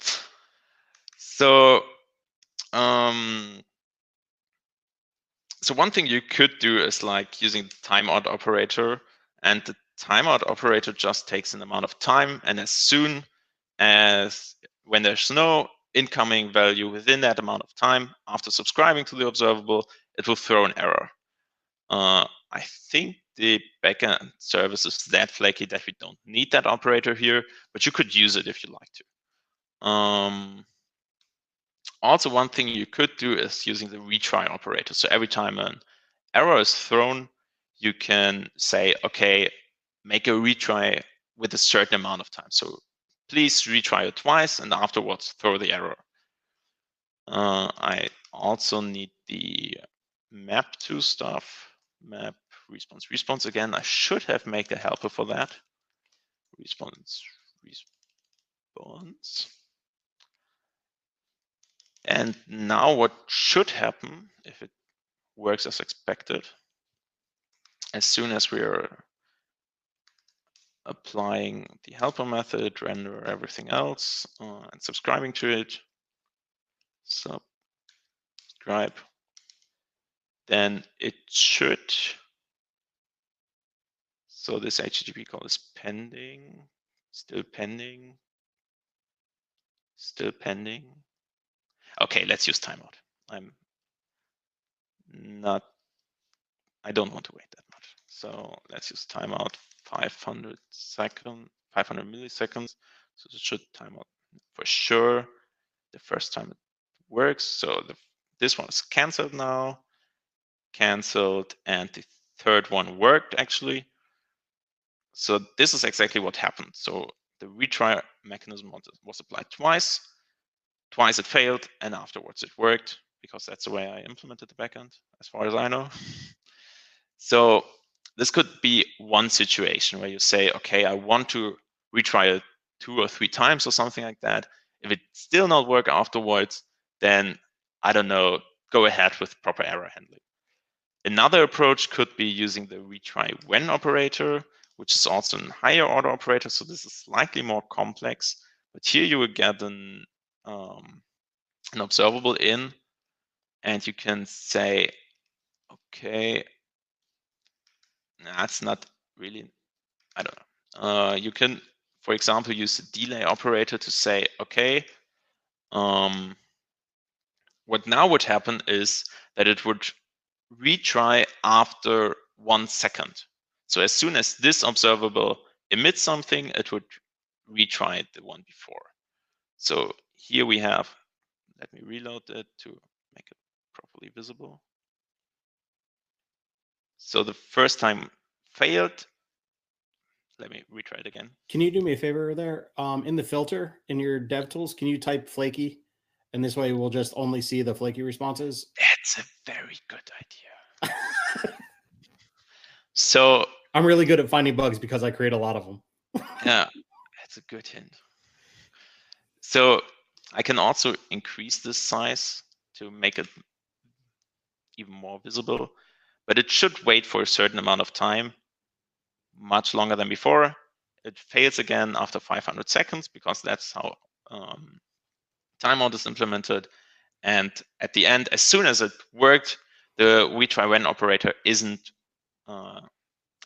so, um, so one thing you could do is like using the timeout operator, and the timeout operator just takes an amount of time, and as soon as when there's no incoming value within that amount of time after subscribing to the observable, it will throw an error. Uh, I think the backend service is that flaky that we don't need that operator here, but you could use it if you like to. Um, also, one thing you could do is using the retry operator. So every time an error is thrown, you can say, okay, make a retry with a certain amount of time. So please retry it twice and afterwards throw the error. Uh, I also need the map to stuff, map response. Response again, I should have made a helper for that. Response, response. And now what should happen if it works as expected, as soon as we are applying the helper method, render everything else, uh, and subscribing to it. Subscribe. Then it should. So this HTTP call is pending, still pending, still pending. Okay, let's use timeout. I'm not, I don't want to wait that much. So let's use timeout 500 second, 500 milliseconds. So it should time out for sure the first time it works. So the, this one is canceled now, canceled, and the third one worked actually. So this is exactly what happened. So the retry mechanism was applied twice. Twice it failed, and afterwards it worked because that's the way I implemented the backend, as far as I know. so this could be one situation where you say, okay, I want to retry it two or three times or something like that. If it still not work afterwards, then I don't know, go ahead with proper error handling. Another approach could be using the retry when operator, which is also a higher order operator. So this is slightly more complex, but here you will get an, um, an observable in, and you can say, okay, that's not really, I don't know. Uh, you can, for example, use the delay operator to say, okay, um, what now would happen is that it would retry after one second. So as soon as this observable emits something, it would retry the one before. So here we have, let me reload it to make it properly visible. So the first time failed. Let me retry it again. Can you do me a favor there? Um, in the filter in your dev tools, can you type flaky? And this way we'll just only see the flaky responses. That's a very good idea. so I'm really good at finding bugs because I create a lot of them. yeah, that's a good hint. So I can also increase this size to make it even more visible but it should wait for a certain amount of time, much longer than before. It fails again after 500 seconds because that's how um, timeout is implemented. And at the end, as soon as it worked, the retry when operator isn't uh,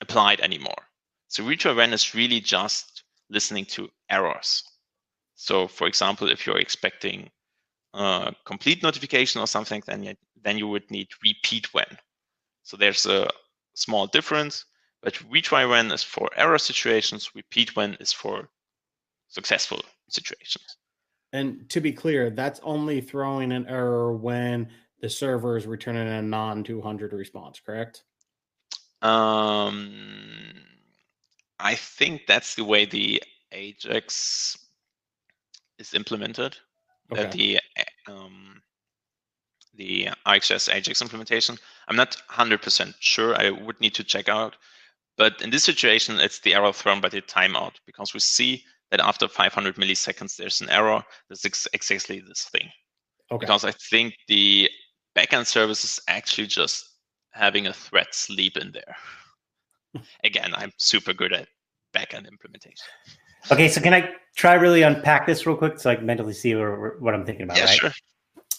applied anymore. So retry when is really just listening to errors. So for example, if you're expecting a complete notification or something, then you, then you would need repeat when. So there's a small difference, but retry when is for error situations, repeat when is for successful situations. And to be clear, that's only throwing an error when the server is returning a non 200 response, correct? Um, I think that's the way the Ajax is implemented. Okay. That the um, the RxJS Ajax implementation. I'm not 100% sure. I would need to check out. But in this situation, it's the error thrown by the timeout because we see that after 500 milliseconds, there's an error. That's ex exactly this thing. Okay. Because I think the backend service is actually just having a thread sleep in there. Again, I'm super good at backend implementation. Okay, so can I try really unpack this real quick so I can mentally see what, what I'm thinking about? Yeah, right? sure.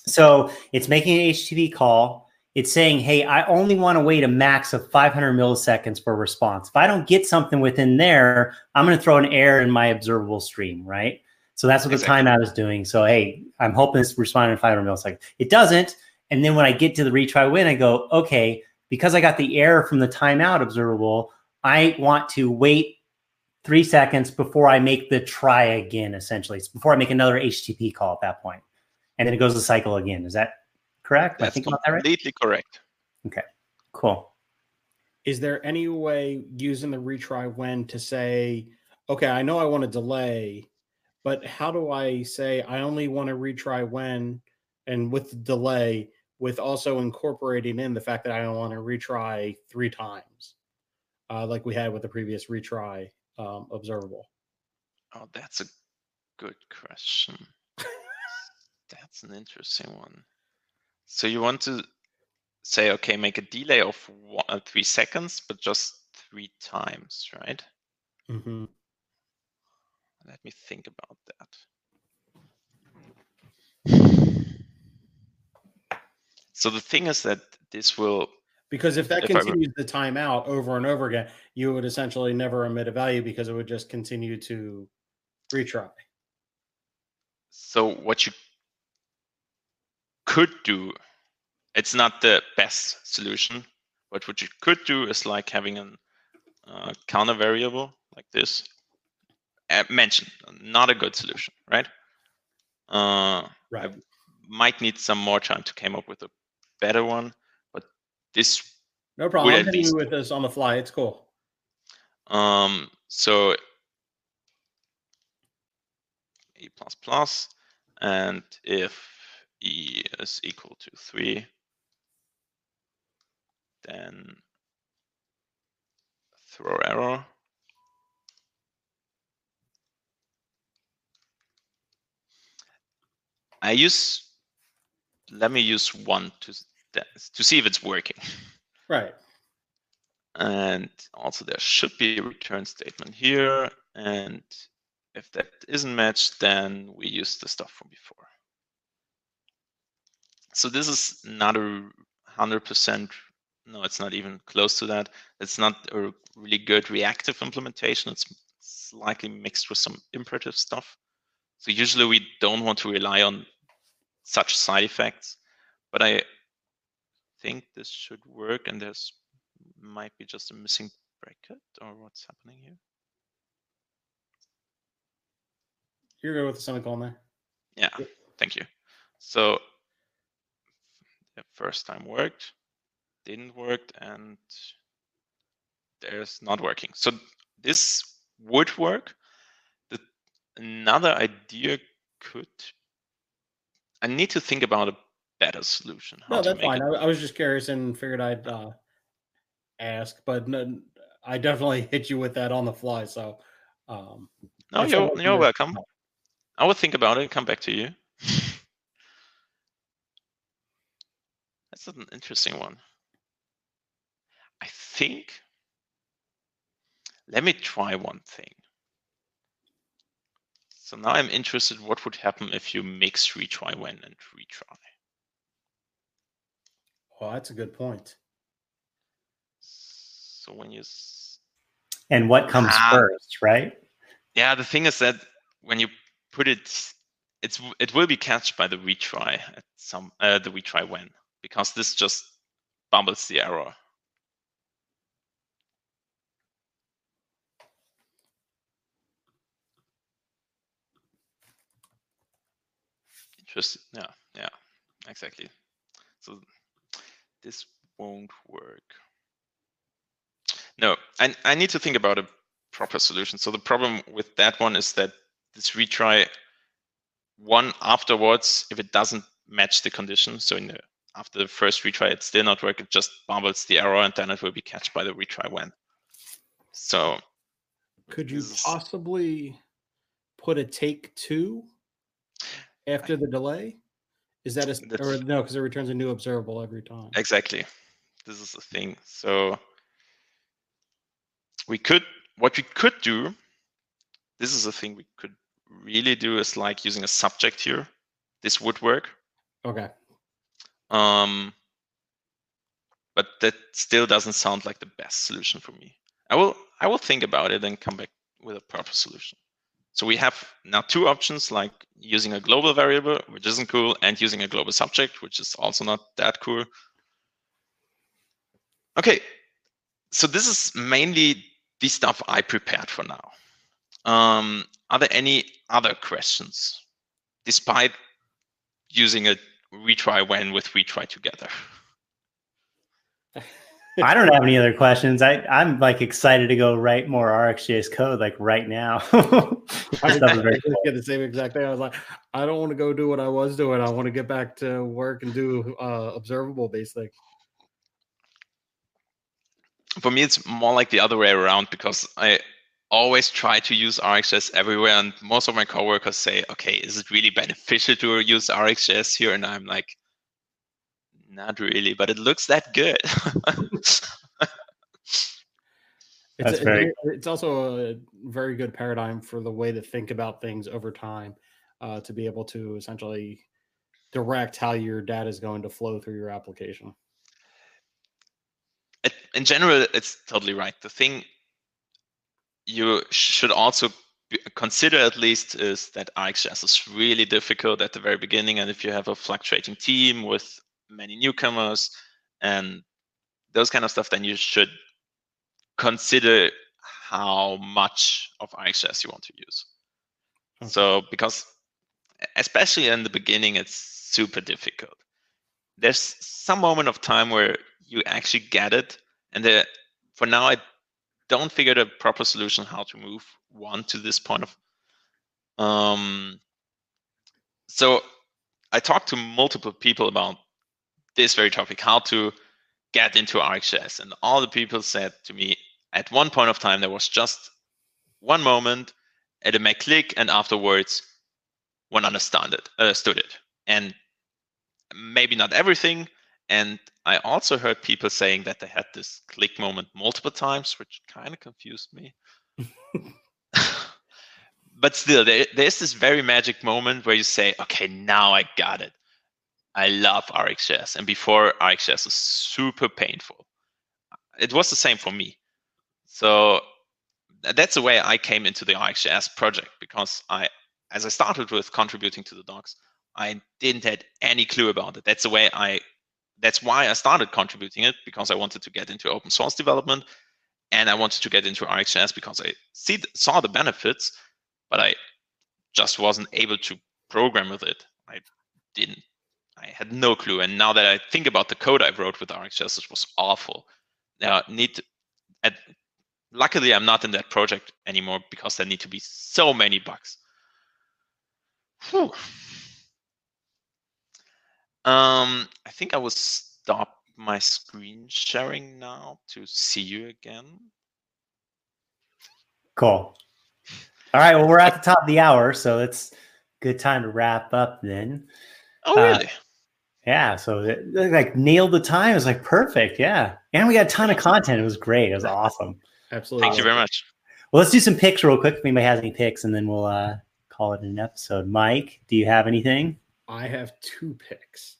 So it's making an HTTP call. It's saying, hey, I only want to wait a max of 500 milliseconds for response. If I don't get something within there, I'm going to throw an error in my observable stream, right? So that's what exactly. the timeout is doing. So, hey, I'm hoping it's responding in 500 milliseconds. It doesn't. And then when I get to the retry when, I go, okay, because I got the error from the timeout observable, I want to wait three seconds before I make the try again, essentially. It's before I make another HTTP call at that point and then it goes the cycle again. Is that correct? That's I think completely right? correct. Okay, cool. Is there any way using the retry when to say, okay, I know I want to delay, but how do I say I only want to retry when and with the delay with also incorporating in the fact that I don't want to retry three times, uh, like we had with the previous retry um, observable? Oh, that's a good question. That's an interesting one. So you want to say, okay, make a delay of one, uh, three seconds, but just three times, right? Mm-hmm. Let me think about that. So the thing is that this will Because if that If continues the timeout over and over again, you would essentially never emit a value because it would just continue to retry. so what you could do it's not the best solution but what you could do is like having a uh, counter variable like this uh, mentioned not a good solution right uh, Right. might need some more time to come up with a better one this No problem. I'm at hitting you least- with this on the fly. It's cool. Um, so e plus plus, and if e is equal to three, then throw error. I use, let me use one to, to see if it's working. Right. And also there should be a return statement here. And if that isn't matched, then we use the stuff from before. So this is not a hundred percent, no, it's not even close to that. It's not a really good reactive implementation. It's slightly mixed with some imperative stuff. So usually we don't want to rely on such side effects, but I think this should work and there's might be just a missing bracket or what's happening here. You're good with the semicolon there. Yeah, thank you. So the first time worked, didn't work, and there's not working. So this would work. The, another idea could. I need to think about a better solution. No, that's fine. it- I, I was just curious and figured I'd uh, ask, but no, I definitely hit you with that on the fly. So, um, No, Yes, I you're hope you're you're- welcome. I will think about it. And come back to you. That's an interesting one. I think. Let me try one thing. So now I'm interested. What would happen if you mix retry when and retry? Well, that's a good point. So when you And what comes Ah. first, right? Yeah, the thing is that when you put it, it's it will be catched by the retry at some uh, the retry when because this just bumbles the error. Interesting. Yeah, yeah, exactly. So this won't work. No, I I need to think about a proper solution. So the problem with that one is that this retry one afterwards, if it doesn't match the condition, so in the after the first retry it's still not work, it just bubbles the error and then it will be catched by the retry when. So Could you possibly put a take two after the delay? Is that a s- or That's- no? Because it returns a new observable every time. exactly, this is the thing. So we could what we could do, this is a thing we could really do is like using a subject here. This would work. Okay. Um, but that still doesn't sound like the best solution for me. I will I will think about it and come back with a proper solution. So we have now two options, like using a global variable, which isn't cool, and using a global subject, which is also not that cool. Okay, so this is mainly the stuff I prepared for now. Um, are there any other questions, despite using a retry when with retry together? I don't have any other questions. I, I'm like excited to go write more RxJS code like right now. I Stuff is get the same exact thing. I was like, I don't want to go do what I was doing. I want to get back to work and do uh, observable based things. For me, it's more like the other way around because I always try to use RxJS everywhere, and most of my coworkers say, "Okay, is it really beneficial to use RxJS here?" And I'm like, "Not really, but it looks that good." It's, That's a, very... it's also a very good paradigm for the way to think about things over time uh, to be able to essentially direct how your data is going to flow through your application. In general, it's totally right. The thing you should also consider at least is that RxJS is really difficult at the very beginning. And if you have a fluctuating team with many newcomers and those kind of stuff, then you should consider how much of RxJS you want to use. Okay. So because especially in the beginning, it's super difficult. There's some moment of time where you actually get it. And the, for now, I don't figure the proper solution how to move one to this point of. Um, so I talked to multiple people about this very topic, how to get into RxJS. And all the people said to me, at one point of time, there was just one moment, and it may click, and afterwards, one understand it, understood it. And maybe not everything. And I also heard people saying that they had this click moment multiple times, which kind of confused me. but still, there, there's this very magic moment where you say, okay, now I got it. I love RxJS. And before, RxJS was super painful. It was the same for me. So that's the way I came into the RxJS project because I, as I started with contributing to the docs, I didn't had any clue about it. That's the way I that's why I started contributing it because I wanted to get into open source development and I wanted to get into RxJS because I see saw the benefits, but I just wasn't able to program with it. I didn't. I had no clue. And now that I think about the code I wrote with RxJS, it was awful. Now need to, at, luckily I'm not in that project anymore because there need to be so many bugs. Whew. Um, I think I will stop my screen sharing now to see you again. Cool. All right. Well, we're at the top of the hour, so it's good time to wrap up then. Oh, really? Uh, yeah. So it, like nailed the time. It was like perfect. Yeah. And we got a ton of content. It was great. It was awesome. Absolutely. Thank you very much. Well, let's do some picks real quick if anybody has any picks, and then we'll uh, call it an episode. Mike, do you have anything? I have two picks,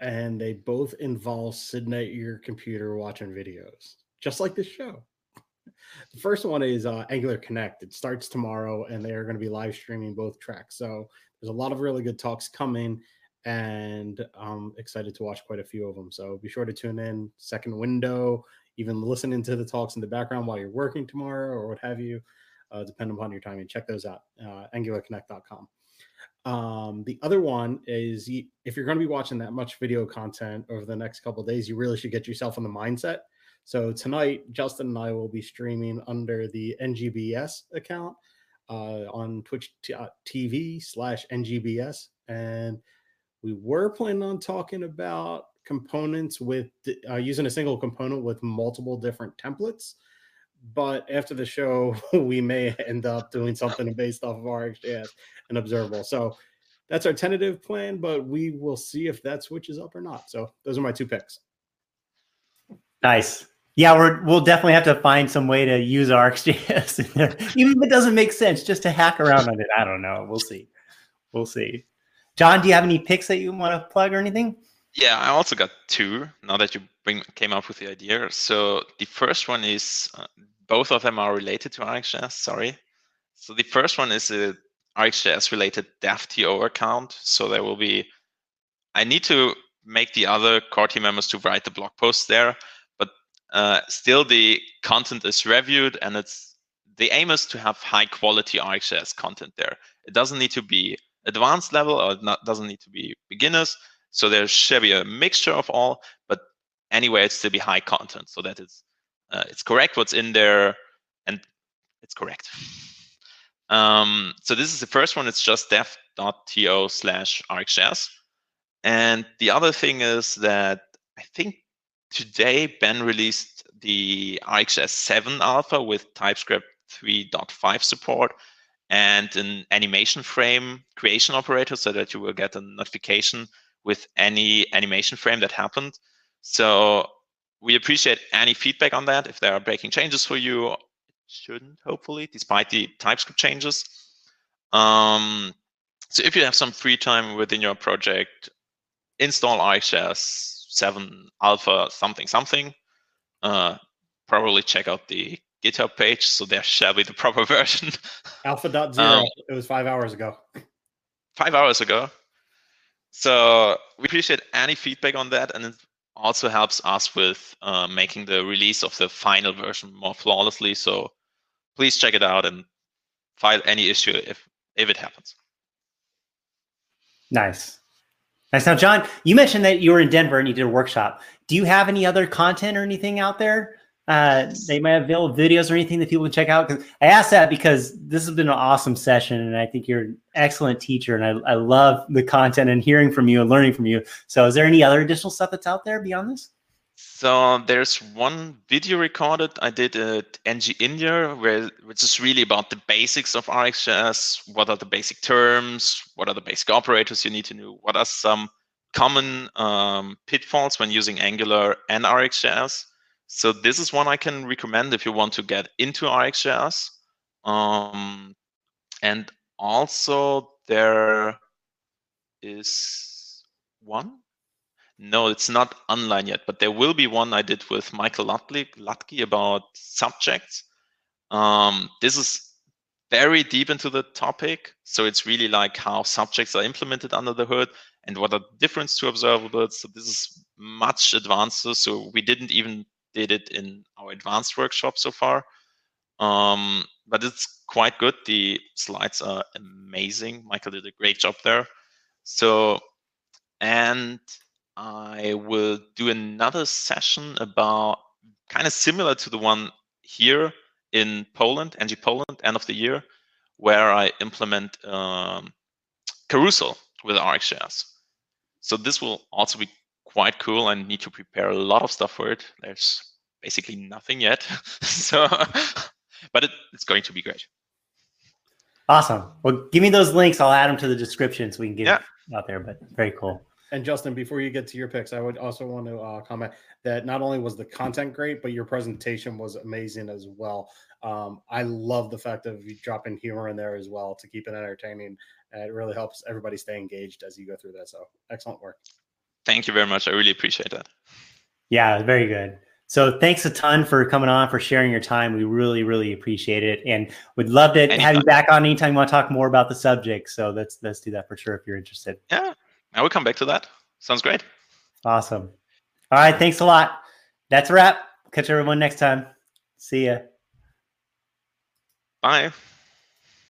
and they both involve sitting at your computer watching videos, just like this show. The first one is uh, Angular Connect. It starts tomorrow, and they are going to be live streaming both tracks. So there's a lot of really good talks coming, and I'm excited to watch quite a few of them. So be sure to tune in. Second window, even listening to the talks in the background while you're working tomorrow or what have you, uh, depending upon your timing. Check those out. Uh, AngularConnect.com. Um, the other one is if you're going to be watching that much video content over the next couple days, you really should get yourself in the mindset. So tonight, Justin and I will be streaming under the NGBS account uh, on Twitch TV uh, slash NGBS, and we were planning on talking about components with uh, using a single component with multiple different templates. But after the show, we may end up doing something based off of RxJS and observable. So that's our tentative plan, but we will see if that switches up or not. So those are my two picks. Nice. Yeah, we're, we'll definitely have to find some way to use RxJS in there, even if it doesn't make sense, just to hack around on it. I don't know. We'll see. We'll see. John, do you have any picks that you want to plug or anything? Yeah, I also got two. Now that you bring came up with the idea, so the first one is uh, both of them are related to RxJS. Sorry. So the first one is a RxJS related DevTO account. So there will be, I need to make the other core team members to write the blog posts there, but uh, still the content is reviewed and it's the aim is to have high quality RxJS content there. It doesn't need to be advanced level or not, doesn't need to be beginners. So there should be a mixture of all, but anyway, it still be high content so that it's uh, it's correct what's in there and it's correct. Um, so this is the first one. It's just dev.to slash rxjs. And the other thing is that I think today Ben released the RxJS 7 alpha with TypeScript 3.5 support and an animation frame creation operator so that you will get a notification with any animation frame that happened. So we appreciate any feedback on that. If there are breaking changes for you, it shouldn't hopefully, despite the TypeScript changes. Um, so if you have some free time within your project, install RxJS 7 Alpha something something. Uh, probably check out the GitHub page. So there shall be the proper version. Alpha.0. Um, it was five hours ago. Five hours ago. So we appreciate any feedback on that, and it also helps us with uh, making the release of the final version more flawlessly. So please check it out and file any issue if if it happens. Nice. Nice. Now, John, you mentioned that you were in Denver and you did a workshop. Do you have any other content or anything out there? Uh, they might have available videos or anything that people can check out. Because I asked that because this has been an awesome session, and I think you're an excellent teacher, and I, I love the content and hearing from you and learning from you. So, is there any other additional stuff that's out there beyond this? So there's one video recorded I did at NG India, where which is really about the basics of RxJS. What are the basic terms? What are the basic operators you need to know? What are some common um, pitfalls when using Angular and RxJS? So this is one I can recommend if you want to get into RxJS. Um, and also there is one no, it's not online yet, but there will be one I did with Michael Hladky about subjects. Um, this is very deep into the topic. So it's really like how subjects are implemented under the hood and what are the difference to observables. So this is much advanced. So we didn't even did it in our advanced workshop so far. Um, but it's quite good. The slides are amazing. Michael did a great job there. So, and I will do another session about kind of similar to the one here in Poland, NG Poland, end of the year, where I implement um, Carousel with RxJS. So this will also be quite cool. and need to prepare a lot of stuff for it. There's basically nothing yet. so, but it, it's going to be great. Awesome. Well, give me those links. I'll add them to the description so we can get yeah. it out there. But very cool. And Justin, before you get to your picks, I would also want to uh, comment that not only was the content great, but your presentation was amazing as well. Um, I love the fact of you dropping humor in there as well to keep it entertaining. And it really helps everybody stay engaged as you go through that. So excellent work. Thank you very much. I really appreciate that. Yeah, very good. So thanks a ton for coming on, for sharing your time. We really, really appreciate it, and we'd love to Anytime. have you back on anytime you want to talk more about the subject. So let's let's do that for sure if you're interested. Yeah, I will come back to that. Sounds great. Awesome. All right. Thanks a lot. That's a wrap. Catch everyone next time. See ya. Bye.